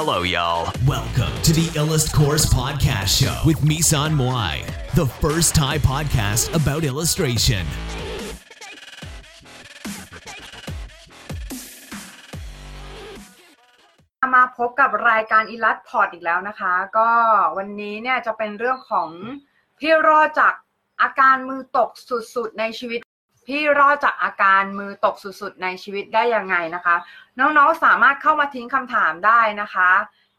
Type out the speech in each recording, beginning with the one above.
Hello, y'all. Welcome to the Illust Course Podcast Show with Misan Moai, the first Thai podcast about illustration. มาพบกับรายการอีลัสพอร์ตอีกแล้วนะคะ ก็วันนี้เนี่ยจะเป็นเรื่องของพี่รอดจากอาการมือตกสุดๆในชีวิต พี่รอดจากอาการมือตกสุดๆในชีวิตได้ยังไงนะคะ น้องๆสามารถเข้ามาทิ้งคำถามได้นะคะ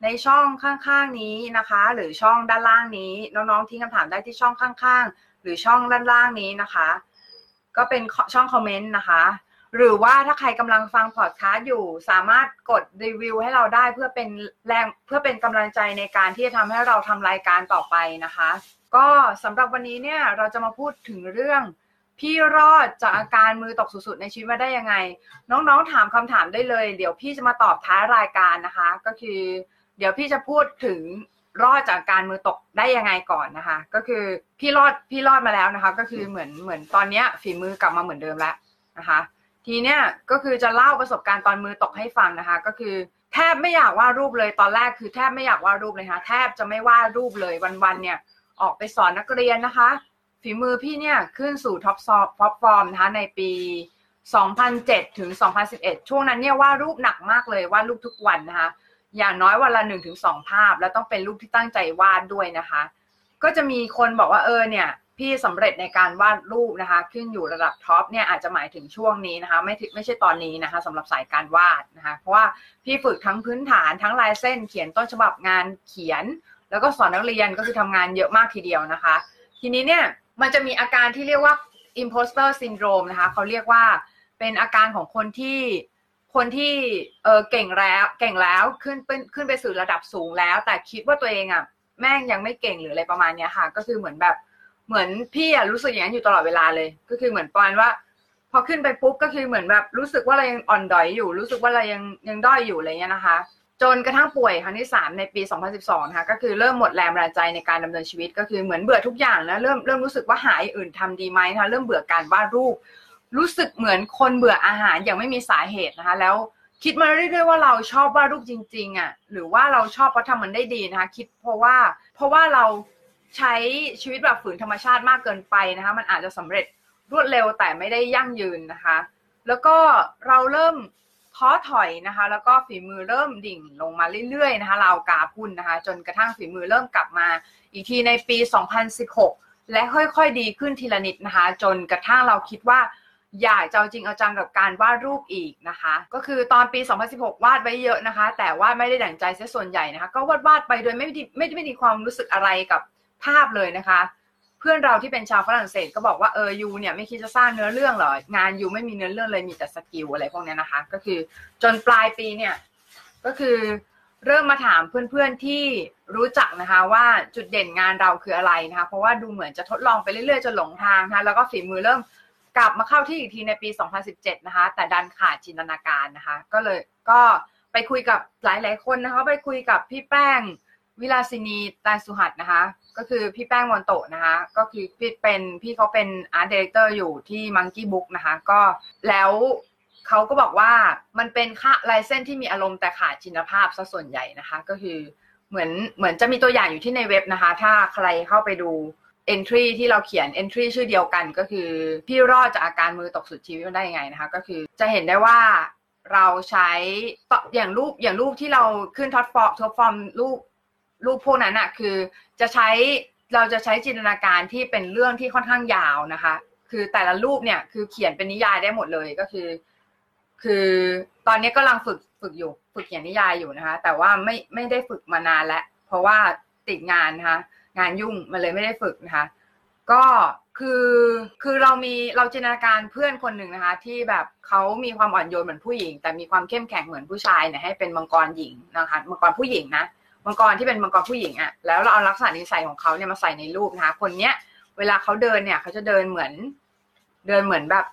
ในช่องข้างๆนี้นะคะ หรือช่องด้านล่างนี้ น้องๆทิ้งคำถามได้ที่ช่องข้างๆ หรือช่องด้านล่างนี้นะคะ ก็เป็นช่องคอมเมนต์นะคะ หรือว่าถ้าใครกำลังฟังพอดคาสต์อยู่ สามารถกดรีวิวให้เราได้เพื่อเป็นแรงเพื่อเป็นกำลังใจในการที่จะทำให้เราทำรายการต่อไปนะคะ ก็สำหรับวันนี้เนี่ยเราจะมาพูดถึงเรื่อง พี่รอดจากอาการมือตกสุดๆในชีวิตมาได้ยังไง น้องๆถามคำถามได้เลย เดี๋ยวพี่จะมาตอบท้ายรายการนะคะ ก็คือ เดี๋ยวพี่จะพูดถึงรอดจากการมือตกได้ยังไงก่อนนะคะ ก็คือพี่รอดพี่รอดมาแล้วนะคะ ก็คือเหมือนเหมือนตอนเนี้ยฝีมือกลับมาเหมือนเดิมแล้วนะคะ ทีเนี้ยก็คือจะเล่าประสบการณ์ตอนมือตกให้ฟังนะคะ ก็คือแทบไม่อยากวาดรูปเลยตอนแรกคือแทบไม่อยากวาดรูปเลยค่ะแทบจะไม่วาดรูปเลยวันๆเนี่ยออกไปสอนนักเรียนนะคะ ฝีมือพี่เนี่ยขึ้นสู่ top of top form นะคะในปี 2007 ถึง 2011 ช่วงนั้นเนี่ยวาดรูปหนักมากเลยวาดรูปทุกวันนะคะ อย่างน้อยวันละหนึ่งถึงสองภาพ แล้วต้องเป็นรูปที่ตั้งใจวาดด้วยนะคะ ก็จะมีคนบอกว่าเออเนี่ยพี่สำเร็จในการวาดรูปนะคะ ขึ้นอยู่ระดับ top เนี่ยอาจจะหมายถึงช่วงนี้นะคะไม่ไม่ใช่ตอนนี้นะคะสำหรับสายการวาดนะคะ เพราะว่าพี่ฝึกทั้งพื้นฐานทั้งลายเส้นเขียนต้นฉบับงานเขียน แล้วก็สอนนักเรียนก็คือทำงานเยอะมากทีเดียวนะคะ ทีนี้เนี่ย มันจะมีอาการที่เรียกว่า imposter syndrome นะคะ เขาเรียกว่าเป็นอาการของคนที่คนที่เออเก่งแล้วเก่งแล้วขึ้นเป็นขึ้นไปสู่ระดับสูงแล้ว แต่คิดว่าตัวเองอะแม่งยังไม่เก่งหรืออะไรประมาณเนี้ยค่ะ ก็คือเหมือนแบบเหมือนพี่อะรู้สึกอย่างนั้นอยู่ตลอดเวลาเลย ก็คือเหมือนประมาณว่า พอขึ้นไปปุ๊บก็คือเหมือนแบบรู้สึกว่าเรายังอ่อนดอยอยู่ รู้สึกว่าเรายังยังด้อยอยู่อะไรเงี้ยนะคะ จนกระทั่งป่วยครั้งที่ 3 ในปี 2012นะคะก็คือเริ่มหมดแรงบันดาลใจในการดำเนินชีวิต ก็คือเหมือนเบื่อทุกอย่างนะเริ่มเริ่มรู้สึกว่าหายอื่นทำดีไหมนะคะเริ่มเบื่อการวาดรูป รู้สึกเหมือนคนเบื่ออาหารอย่างไม่มีสาเหตุนะคะ แล้วคิดมาเรื่อยๆว่าเราชอบวาดรูปจริงๆอะหรือว่าเราชอบเพราะทำมันได้ดีนะคะ คิดเพราะว่าเพราะว่าเราใช้ชีวิตแบบฝืนธรรมชาติมากเกินไปนะคะ มันอาจจะสำเร็จรวดเร็วแต่ไม่ได้ยั่งยืนนะคะ แล้วก็เราเริ่ม ท้อถอยนะคะ แล้วก็ฝีมือเริ่มดิ่งลงมาเรื่อยๆนะคะเรากาพุ่นนะคะ จนกระทั่งฝีมือเริ่มกลับมา อีกทีในปี 2016 และค่อยๆดีขึ้นทีละนิดนะคะ จนกระทั่งเราคิดว่าอยากจะเอาจริงเอาจังกับการวาดรูปอีกนะคะ ก็คือตอนปี 2016 วาดไว้เยอะนะคะ แต่ว่าไม่ได้ดั่งใจเสียส่วนใหญ่นะคะ ก็วาดวาดไปโดยไม่ได้ไม่ได้มีความรู้สึกอะไรกับภาพเลยนะคะ เพื่อนเราที่เป็นชาวฝรั่งเศสก็บอกว่าเออ you เนี่ยไม่คิดจะสร้างเนื้อเรื่องหรองาน you ไม่มีเนื้อเรื่องเลยมีแต่ skill อะไรพวกนี้นะคะ ก็คือจนปลายปีเนี่ยก็คือเริ่มมาถามเพื่อนๆที่รู้จักนะคะ ว่าจุดเด่นงานเราคืออะไรนะคะ เพราะว่าดูเหมือนจะทดลองไปเรื่อยๆจนหลงทางนะคะแล้วก็ฝีมือเริ่มกลับมาเข้าที่อีกทีในปี 2017 นะคะ แต่ดันขาดจินตนาการนะคะ ก็เลยก็ไปคุยกับหลายๆคนนะคะ ไปคุยกับพี่แป้ง วิลาสินีตาสุหัสนะคะ ก็คือพี่แป้งมอนโตนะคะ ก็คือพี่เป็นพี่เขาเป็น art director อยู่ที่ Monkey Book นะคะ ก็แล้วเขาก็บอกว่ามันเป็นค่าลายเส้นที่มีอารมณ์แต่ขาดจินตภาพซะส่วนใหญ่นะคะ ก็คือเหมือนเหมือนจะมีตัวอย่างอยู่ที่ในเว็บนะคะ ถ้าใครเข้าไปดู entry ที่เราเขียน entry ชื่อเดียวกันก็คือพี่รอดจากอาการมือตกสุดชีวิตได้ยังไงนะคะ ก็คือจะเห็นได้ว่าเราใช้อย่างรูปอย่างรูปที่เราขึ้น top form top form รูป รูปพวกนั้นอะคือจะใช้เราจะใช้จินตนาการที่เป็นเรื่องที่ค่อนข้างยาวนะคะ คือแต่ละรูปเนี่ยคือเขียนเป็นนิยายได้หมดเลยก็คือ คือตอนนี้กำลังฝึกฝึกอยู่ ฝึกเขียนนิยายอยู่นะคะ แต่ว่าไม่ไม่ได้ฝึกมานานแล้ว เพราะว่าติดงานนะคะ งานยุ่งมันเลยไม่ได้ฝึกนะคะ ก็คือคือเรามีเราจินตนาการเพื่อนคนหนึ่งนะคะ ที่แบบเขามีความอ่อนโยนเหมือนผู้หญิง แต่มีความเข้มแข็งเหมือนผู้ชายเนี่ยให้เป็นมังกรหญิงนะคะ มังกรผู้หญิงนะ มังกรที่เป็นมังกรผู้หญิงอะ่ะแล้วเราเอาลักษณะนิสัยของเขาเนี่ยมาใส่ในรูปนะคะคนเนี้ยเวลาเขาเดินเนี่ย เขาจะเดินเหมือน เดินเหมือนแบบ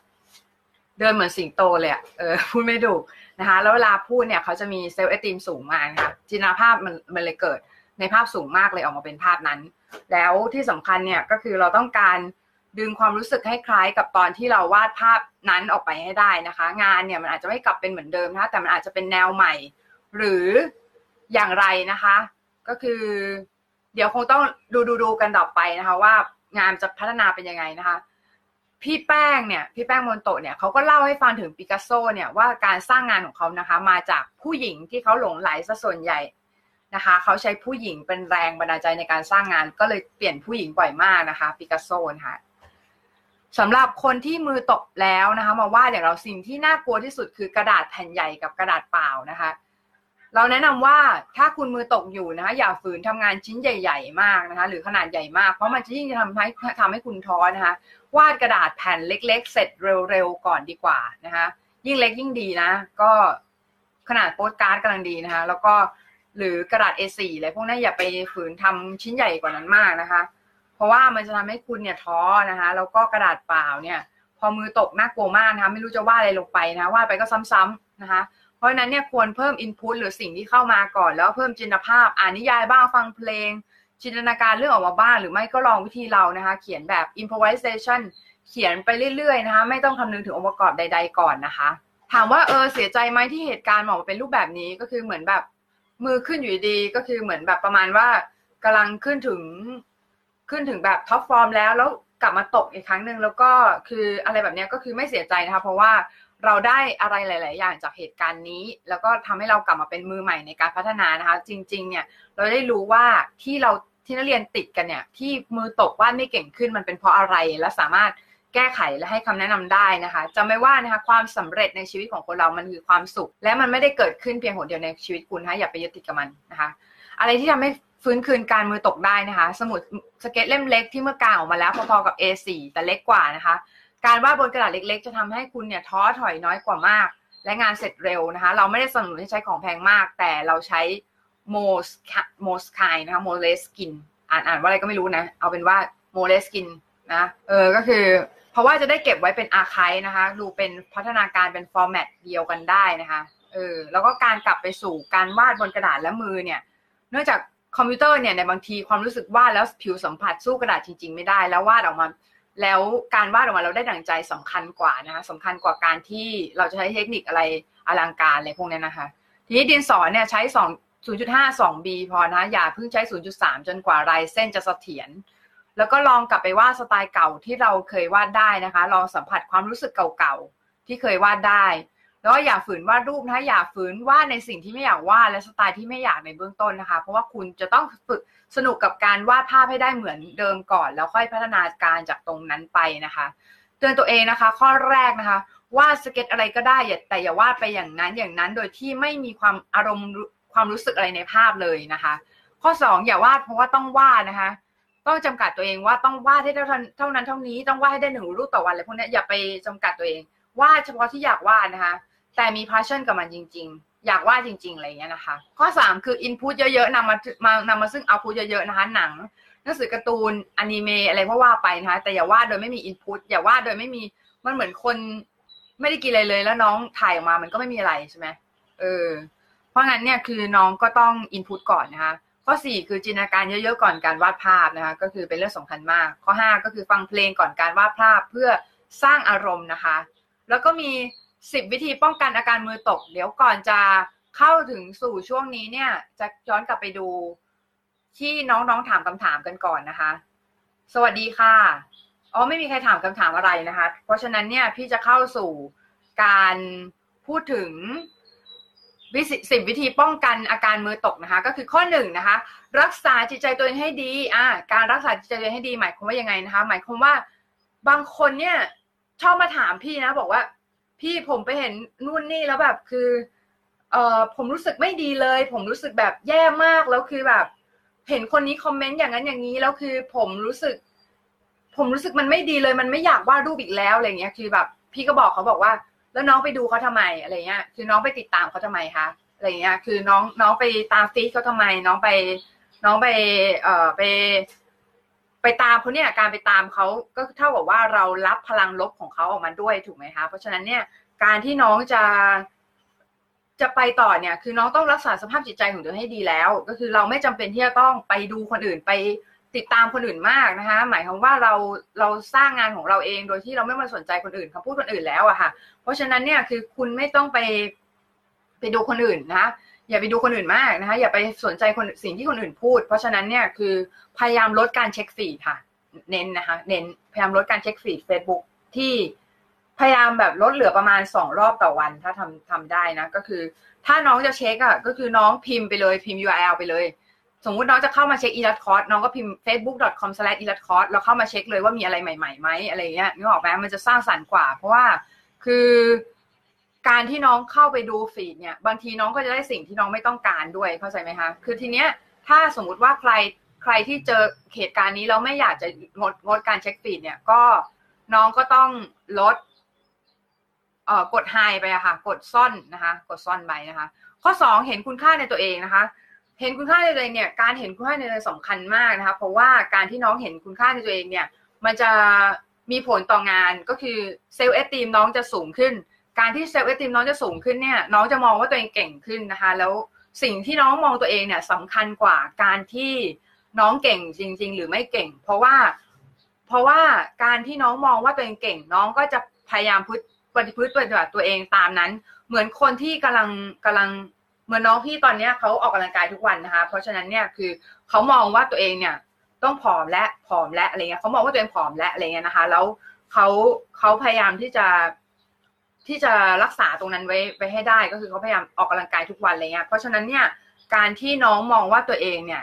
เดินเหมือนสิงโตเลยอะเออพูดไม่ถูกนะคะ แล้วเวลาพูดเนี่ย เขาจะมีเซลล์ไอติมสูงมากนะคะจินตนาภาพมันมันเลยเกิดในภาพสูงมากเลยออกมาเป็นภาพนั้น แล้วที่สำคัญเนี่ยก็คือเราต้องการดึงความรู้สึกให้คล้ายกับตอนที่เราวาดภาพนั้นออกไปให้ได้นะคะ งานเนี่ยมันอาจจะไม่กลับเป็นเหมือนเดิมนะคะแต่มันอาจจะเป็นแนวใหม่ หรือ อย่างไรนะคะ ก็คือ เดี๋ยวคงต้องดูดูดูกันต่อไปนะคะ ว่างานจะพัฒนาเป็นยังไงนะคะ พี่แป้งเนี่ย พี่แป้งมนโตเนี่ยเขาก็เล่าให้ฟังถึงปิกัสโซเนี่ยว่าการสร้างงานของเขานะคะ มาจากผู้หญิงที่เขาหลงไหลซะส่วนใหญ่นะคะเขาใช้ผู้หญิงเป็นแรงบันดาลใจในการสร้างงาน ก็เลยเปลี่ยนผู้หญิงบ่อยมากนะคะปิกัสโซนะคะสำหรับคนที่มือตกแล้วนะคะ มาวาดอย่างเราสิ่งที่น่ากลัวที่สุดคือกระดาษแผ่นใหญ่กับกระดาษเปล่านะคะ เราแนะนำว่าถ้าคุณมือตกอยู่นะคะอย่าฝืนทำงานชิ้นใหญ่ ๆ มากนะคะ หรือขนาดใหญ่มาก เพราะมันจะยิ่งจะทำให้ทำให้คุณท้อนะคะ วาดกระดาษแผ่นเล็ก ๆ เสร็จเร็วๆก่อนดีกว่านะคะ ยิ่งเล็กยิ่งดีนะ ก็ขนาดโปสการ์ดกำลังดีนะคะ แล้วก็หรือกระดาษ A4 อะไรพวกนั้นอย่าไปฝืนทำชิ้นใหญ่กว่านั้นมากนะคะ เพราะว่ามันจะทำให้คุณเนี่ยท้อนะคะ แล้วก็กระดาษเปล่าเนี่ย พอมือตกน่ากลัวมากนะคะ ไม่รู้จะวาดอะไรลงไปนะวาดไปก็ซ้ำๆนะคะ เพราะฉะนั้นเนี่ยควรเพิ่มอินพุตหรือสิ่งที่เข้ามาก่อน แล้วเพิ่มจินตภาพ อ่านนิยายบ้างฟังเพลง จินตนาการเรื่องออกมาบ้างหรือไม่ก็ลองวิธีเรานะคะ เขียนแบบ improvisation เขียนไปเรื่อยๆนะคะ ไม่ต้องคำนึงถึงองค์ประกอบใด ๆ ก่อนนะคะ ถามว่าเออเสียใจไหมที่เหตุการณ์ออกมาเป็นรูปแบบนี้ก็คือเหมือนแบบมือขึ้นอยู่ดีก็คือเหมือนแบบประมาณว่ากำลังขึ้นถึงขึ้นถึงแบบ top form แล้วแล้วกลับมาตกอีกครั้งหนึ่งแล้วก็คืออะไรแบบนี้ก็คือไม่เสียใจนะคะเพราะว่า เราได้อะไรหลาย ๆ อย่างจากเหตุการณ์นี้ แล้วก็ทำให้เรากลับมาเป็นมือใหม่ในการพัฒนานะคะ จริง ๆ เนี่ยเราได้รู้ว่าที่เราที่นักเรียนติดกันเนี่ย ที่มือตกวาดไม่เก่งขึ้นมันเป็นเพราะอะไรและสามารถแก้ไขและให้คำแนะนำได้นะคะจำไม่ว่านะคะความสำเร็จในชีวิตของคนเรามันคือความสุข และมันไม่ได้เกิดขึ้นเพียงหนเดียวในชีวิตคุณนะคะอย่าไปยึดติดกับมันนะคะ อะไรที่ทำให้ฟื้นคืนการมือตกได้นะคะ สมุดสเก็ตเล่มเล็กที่เมื่อกางออกมาแล้วพอๆกับ A4 แต่เล็กกว่านะคะ การวาดบนกระดาษเล็ก ๆ จะทำให้คุณเนี่ยท้อถอยน้อยกว่ามาก และงานเสร็จเร็วนะคะ เราไม่ได้สนับสนุนให้ใช้ของแพงมาก แต่เราใช้โมสโมสคายนะคะ Moleskine อ่านอ่านว่าอะไรก็ไม่รู้นะ เอาเป็นว่า Moleskine นะเออก็คือ เพราะว่าจะได้เก็บไว้เป็นอาร์คินะคะ ดูเป็นพัฒนาการเป็น format เดียวกันได้นะคะเออแล้วก็การกลับไปสู่การวาดบนกระดาษและมือเนี่ย เนื่องจากคอมพิวเตอร์เนี่ยในบางทีความรู้สึกวาดแล้วผิวสัมผัสสู้กระดาษจริง ๆ ไม่ได้แล้ววาดออกมา แล้วการวาดออกมาเราได้ดั่งใจสำคัญกว่านะคะสำคัญกว่าการที่เราจะใช้เทคนิคอะไรอลังการอะไรพวกนี้นะคะ ทีนี้ดินสอเนี่ยใช้2 0.5 2 B พอนะอย่าเพิ่งใช้ 0.3 จนกว่าลายเส้นจะเสถียรแล้วก็ลองกลับไปวาดสไตล์เก่าที่เราเคยวาดได้นะคะ ลองสัมผัสความรู้สึกเก่าๆที่เคยวาดได้ แล้วก็อย่าฝืนวาดรูปนะคะอย่าฝืนวาดในสิ่งที่ไม่อยากวาดและสไตล์ที่ไม่อยากในเบื้องต้นนะคะ เพราะว่าคุณจะต้องฝึกสนุกกับการวาดภาพให้ได้เหมือนเดิมก่อน แล้วค่อยพัฒนาการจากตรงนั้นไปนะคะเตือนตัวเองนะคะ ข้อแรกนะคะวาดสเก็ตอะไรก็ได้แต่อย่าวาดไปอย่างนั้นอย่างนั้นโดยที่ไม่มีความอารมณ์ความรู้สึกอะไรในภาพเลยนะคะ ข้อ 2 อย่าวาดเพราะว่าต้องวาดนะคะ ต้องจำกัดตัวเองว่าต้องวาดให้เท่าเท่านั้นเท่านี้ต้องวาดให้ได้หนึ่งรูปต่อวันอะไรพวกนี้อย่าไปจำกัดตัวเองวาดเฉพาะที่อยากวาดนะคะ แต่มี passion กับมันจริง ๆ อยากวาดจริง ๆ อะไรเงี้ยนะคะ ข้อ 3 คือ input เยอะๆนำมามานำมาซึ่ง output เยอะๆนะคะหนังหนังสือการ์ตูนอนิเมะอะไรก็ว่าไปนะคะแต่อย่าวาดโดยไม่มี input อย่าวาดโดยไม่มีมันเหมือนคนไม่ได้กินอะไรเลย แล้วน้องถ่ายออกมามันก็ไม่มีอะไรใช่ไหมเออ เพราะงั้นเนี่ยคือน้องก็ต้อง input ก่อนนะคะข้อ 4 คือจินตนาการเยอะๆก่อนการวาดภาพนะคะก็คือเป็นเรื่องสำคัญมาก ข้อ 5 ก็คือฟังเพลงก่อนการวาดภาพเพื่อสร้างอารมณ์นะคะ แล้วก็มี 10 วิธีป้องกันอาการมือตก เดี๋ยวก่อนจะเข้าถึงสู่ช่วงนี้เนี่ย จะย้อนกลับไปดูที่น้องๆถามคำถามกันก่อนนะคะ สวัสดีค่ะอ๋อไม่มีใครถามคำถามอะไรนะคะ เพราะฉะนั้นเนี่ยพี่จะเข้าสู่การพูดถึงวิสิบวิธีป้องกันอาการมือตกนะคะ ก็คือข้อหนึ่งนะคะ รักษาจิตใจตัวเองให้ดีอ่าการรักษาจิตใจตัวเองให้ดีหมายความว่ายังไงนะคะ หมายความว่าบางคนเนี่ยชอบมาถามพี่นะ บอกว่า พี่ผมไปเห็นนู่นนี่แล้วแบบคือเอ่อผมรู้สึกไม่ดีเลย ผมรู้สึกแบบแย่มากแล้วคือแบบ เห็นคนนี้คอมเมนต์อย่างนั้นอย่างนี้แล้วคือผมรู้สึก ผมรู้สึกมันไม่ดีเลย มันไม่อยากวาดรูปอีกแล้วอะไรเงี้ย คือแบบ พี่ก็บอกเขาบอกว่า แล้วน้องไปดูเขาทำไมอะไรเงี้ย คือน้องไปติดตามเขาทำไมคะอะไรเงี้ย คือน้องน้องไปตามฟีดเขาทำไม น้องไป น้องไป เอ่อไป ไปตามเขาเนี่ยการไปตามเขาก็เท่ากับว่าเรารับพลังลบของเขาออกมาด้วยถูกไหมคะเพราะฉะนั้นเนี่ยการที่น้องจะจะไปต่อเนี่ย คือน้องต้องรักษาสภาพจิตใจของตัวให้ดีแล้ว ก็คือเราไม่จำเป็นที่จะต้องไปดูคนอื่นไปติดตามคนอื่นมากนะคะ หมายความว่าเราเราสร้างงานของเราเองโดยที่เราไม่มาสนใจคนอื่นคำพูดคนอื่นแล้วอะค่ะ เพราะฉะนั้นเนี่ยคือคุณไม่ต้องไปไปดูคนอื่นนะ อย่าไปดูคนอื่นมากนะคะ อย่าไปสนใจคนสิ่งที่คนอื่นพูด เพราะฉะนั้นเนี่ยคือพยายามลดการเช็ค feed ค่ะ เน้นนะคะ เน้นพยายามลดการเช็ค feed Facebook ที่พยายามแบบลดเหลือประมาณสองรอบต่อวัน ถ้าทำทำได้นะ ก็คือ ถ้าน้องจะเช็คอะก็คือน้องพิมพ์ไปเลยพิมพ์ URL ไปเลย สมมุติน้องจะเข้ามาเช็คอีลัดคอร์สน้องก็พิมพ์ facebook.com s l a s h อีลัดคอร์สแล้วเข้ามาเช็คเลยว่ามีอะไรใหม่ๆไหมอะไรเงี้ยนึกออกไหมมันจะสร้างสรรค์กว่า เพราะว่าคือ การที่น้องเข้าไปดู feed เนี่ยบางทีน้องก็จะได้สิ่งที่น้องไม่ต้องการด้วยเข้าใจไหมคะคือทีเนี้ยถ้าสมมุติว่าใครใครที่เจอเหตุการณ์นี้แล้วไม่อยากจะงดงดการเช็ค feed เนี่ยก็น้องก็ต้องลดเอ่อกดไฮไปอะค่ะ กดซ่อนนะคะ กดซ่อนไปนะคะ ข้อสองเห็นคุณค่าในตัวเองนะคะ เห็นคุณค่าในตัวเองเนี่ยการเห็นคุณค่าในตัวเองสำคัญมากนะคะ เพราะว่าการที่น้องเห็นคุณค่าในตัวเองเนี่ย มันจะมีผลต่องานก็คือ self-esteem น้องจะสูงขึ้น การที่ self-esteem น้องจะสูงขึ้นเนี่ยน้องจะมองว่าตัวเองเก่งขึ้นนะคะ แล้วสิ่งที่น้องมองตัวเองเนี่ยสำคัญกว่าการที่น้องเก่งจริง ๆ หรือไม่เก่ง เพราะว่า เพราะว่าการที่น้องมองว่าตัวเองเก่ง น้องก็จะพยายามพึ่ปฏิพฤติปฏิบัติตัวเองตามนั้น เหมือนคนที่กำลังกำลังเหมือนน้องพี่ตอนเนี้ยเขาออกกำลังกายทุกวันนะคะ เพราะฉะนั้นเนี่ยคือเขามองว่าตัวเองเนี่ย ต้องผอมและผอมและอะไรเงี้ยเขามองว่าตัวเองผอมและอะไรเงี้ยนะคะ แล้วเขาเขาพยายามที่จะ ที่จะรักษาตรงนั้นไว้ไว้ให้ได้ก็คือเขาพยายามออกกำลังกายทุกวันอะไรเงี้ยเพราะฉะนั้นเนี่ยการที่น้องมองว่าตัวเองเนี่ย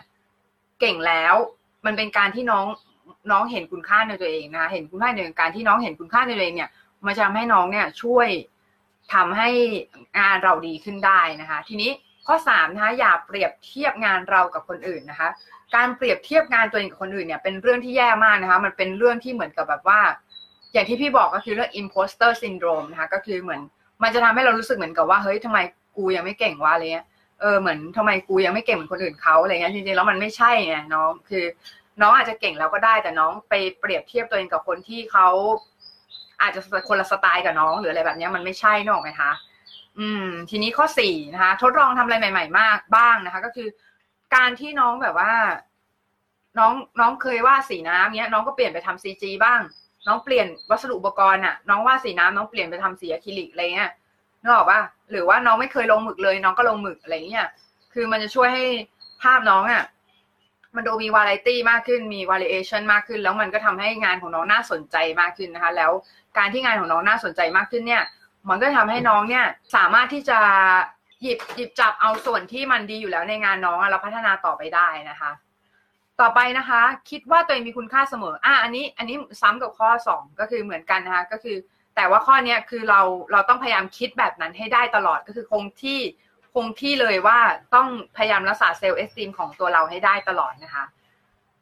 เก่งแล้ว มันเป็นการที่น้องน้องเห็นคุณค่าในตัวเองนะคะเห็นคุณค่าในการที่น้องเห็นคุณค่าในตัวเองเนี่ยมันจะทำให้น้องเนี่ยช่วยทำให้งานเราดีขึ้นได้นะคะ ทีนี้ข้อ3นะคะอย่าเปรียบเทียบงานเรากับคนอื่นนะคะ การเปรียบเทียบงานตัวเองกับคนอื่นเนี่ยเป็นเรื่องที่แย่มากนะคะ มันเป็นเรื่องที่เหมือนกับแบบว่า อย่างที่พี่บอกก็คือเรื่อง imposter syndrome นะคะก็คือเหมือน มันจะทำให้เรารู้สึกเหมือนกับว่าเฮ้ยทำไมกูยังไม่เก่งวะอะไรเงี้ยเออเหมือนทำไมกูยังไม่เก่งเหมือนคนอื่นเขาอะไรเงี้ยจริงๆแล้วมันไม่ใช่ไงน้องคือ น้องอาจจะเก่งแล้วก็ได้แต่น้องไปเปรียบเทียบตัวเองกับคนที่เขาอาจจะคนละสไตล์กับน้องหรืออะไรแบบนี้มันไม่ใช่นอกไหมคะอืม ทีนี้ข้อสี่นะคะ ทดลองทำอะไรใหม่ ๆ มากบ้างนะคะ ก็คือ การที่น้องแบบว่า น้องน้องเคยวาดสีน้ำเนี้ย น้องก็เปลี่ยนไปทำซีจีบ้าง น้องเปลี่ยนวัสดุอุปกรณ์อะน้องวาดสีน้ำน้องเปลี่ยนไปทำสีอะคริลิกอะไรเงี้ยนึกออกปะหรือว่าน้องไม่เคยลงหมึกเลย น้องก็ลงหมึกอะไรเงี้ยคือมันจะช่วยให้ภาพน้องอะมันดูมีวาไรตี้มากขึ้นมีวาริเอชันมากขึ้น แล้วมันก็ทำให้งานของน้องน่าสนใจมากขึ้นนะคะ แล้วการที่งานของน้องน่าสนใจมากขึ้นเนี่ย มันก็ทำให้น้องเนี่ยสามารถที่จะหยิบหยิบจับเอาส่วนที่มันดีอยู่แล้วในงานน้องแล้วพัฒนาต่อไปได้นะคะ ต่อไปนะคะ คิดว่าตัวเองมีคุณค่าเสมอ อะอันนี้อันนี้ซ้ำกับข้อสองก็คือเหมือนกันนะคะ ก็คือ แต่ว่าข้อนี้คือเราเราต้องพยายามคิดแบบนั้นให้ได้ตลอดก็คือคงที่คงที่เลยว่าต้องพยายามรักษาเซลล์เอสติมของตัวเราให้ได้ตลอดนะคะ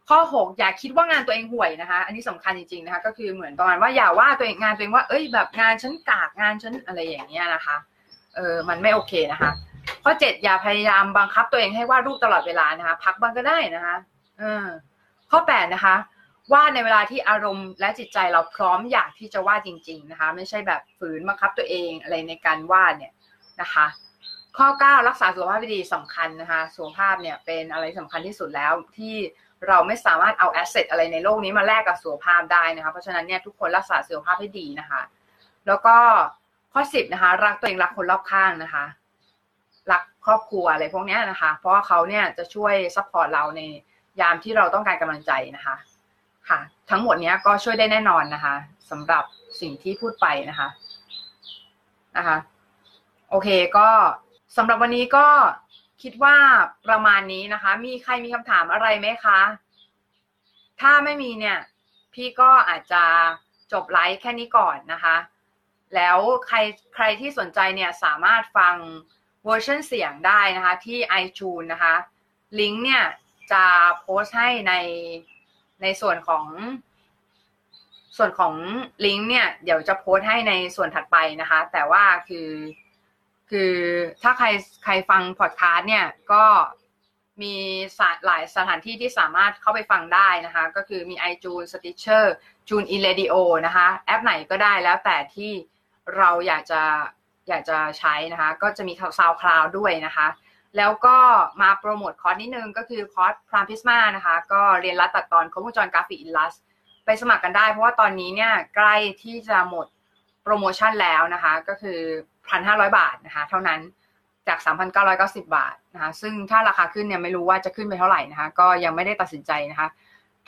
ข้อหกอย่าคิดว่างานตัวเองห่วยนะคะ อันนี้สำคัญจริงๆนะคะก็คือเหมือนประมาณว่าอย่าว่าตัวเองงานตัวเองว่าเอ้ยแบบงานฉันกากงานฉันอะไรอย่างเงี้ยนะคะเออมันไม่โอเคนะคะ ข้อเจ็ดอย่าพยายามบังคับตัวเองให้วาดรูปตลอดเวลานะคะ พักบ้างก็ได้นะคะ ข้อแปดนะคะ ว่าในเวลาที่อารมณ์และจิตใจเราพร้อมอยากที่จะวาดจริง ๆนะคะ ไม่ใช่แบบฝืนบังคับตัวเองอะไรในการวาดเนี่ยนะคะ ข้อ 9 รักษาสุขภาพดีสำคัญนะคะสุขภาพเนี่ยเป็นอะไรสำคัญที่สุดแล้วที่เราไม่สามารถเอาแอสเซทอะไรในโลกนี้มาแลกกับสุขภาพได้นะคะ เพราะฉะนั้นเนี่ยทุกคนรักษาสุขภาพให้ดีนะคะ แล้วก็ข้อ10นะคะ รักตัวเองรักคนรอบข้างนะคะ รักครอบครัวอะไรพวกนี้นะคะ เพราะว่าเขาเนี่ยจะช่วย support เราใน ยามที่เราต้องการกำลังใจนะคะค่ะ ทั้งหมดนี้ก็ช่วยได้แน่นอนนะคะสำหรับสิ่งที่พูดไปนะคะนะคะ โอเคก็สำหรับวันนี้ก็คิดว่าประมาณนี้นะคะ มีใครมีคำถามอะไรไหมคะ ถ้าไม่มีเนี่ย พี่ก็อาจจะจบไลฟ์แค่นี้ก่อนนะคะ แล้วใครใครที่สนใจเนี่ยสามารถฟังเวอร์ชันเสียงได้นะคะ ที่ iTunes นะคะ ลิงก์เนี่ย จะโพสต์ให้ในในส่วนของ ส่วนของลิงก์เนี่ย เดี๋ยวจะโพสต์ให้ในส่วนถัดไปนะคะ แต่ว่าคือ คือถ้าใครใครฟังพอดคาสต์เนี่ยก็มีหลายสถานที่ที่สามารถเข้าไปฟังได้นะคะ ก็คือมี iTunes Stitcher TuneIn Radio นะคะ แอปไหนก็ได้แล้วแต่ที่เราอยากจะอยากจะใช้นะคะ ก็จะมี SoundCloud ด้วยนะคะ แล้วก็มาโปรโมทคอร์สนิดนึงก็คือคอร์สพรามพิสมานะคะ ก็เรียนลัดตัดตอนครบวงจรกราฟิก illust ไปสมัครกันได้ เพราะว่าตอนนี้เนี่ยใกล้ที่จะหมดโปรโมชั่นแล้วนะคะ ก็คือพันห้าร้อยบาทนะคะ เท่านั้นจาก 3,990 บาทนะคะซึ่งถ้าราคาขึ้นเนี่ยไม่รู้ว่าจะขึ้นไปเท่าไหร่นะคะ ก็ยังไม่ได้ตัดสินใจนะคะ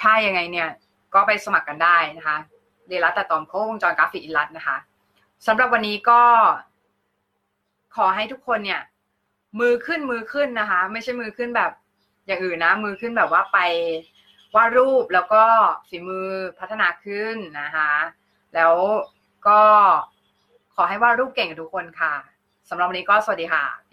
ถ้ายังไงเนี่ยก็ไปสมัครกันได้นะคะเรียนลัดตัดตอนครบวงจรกราฟิก illust นะคะสำหรับวันนี้ก็ขอให้ทุกคนเนี่ย มือขึ้นมือขึ้นนะคะ ไม่ใช่มือขึ้นแบบ อย่างอื่นนะ มือขึ้นแบบว่าไปวาดรูปแล้วก็ฝีมือพัฒนาขึ้นนะคะ แล้วก็ขอให้วาดรูปเก่งกับทุกคนค่ะสำหรับวันนี้ก็สวัสดีค่ะ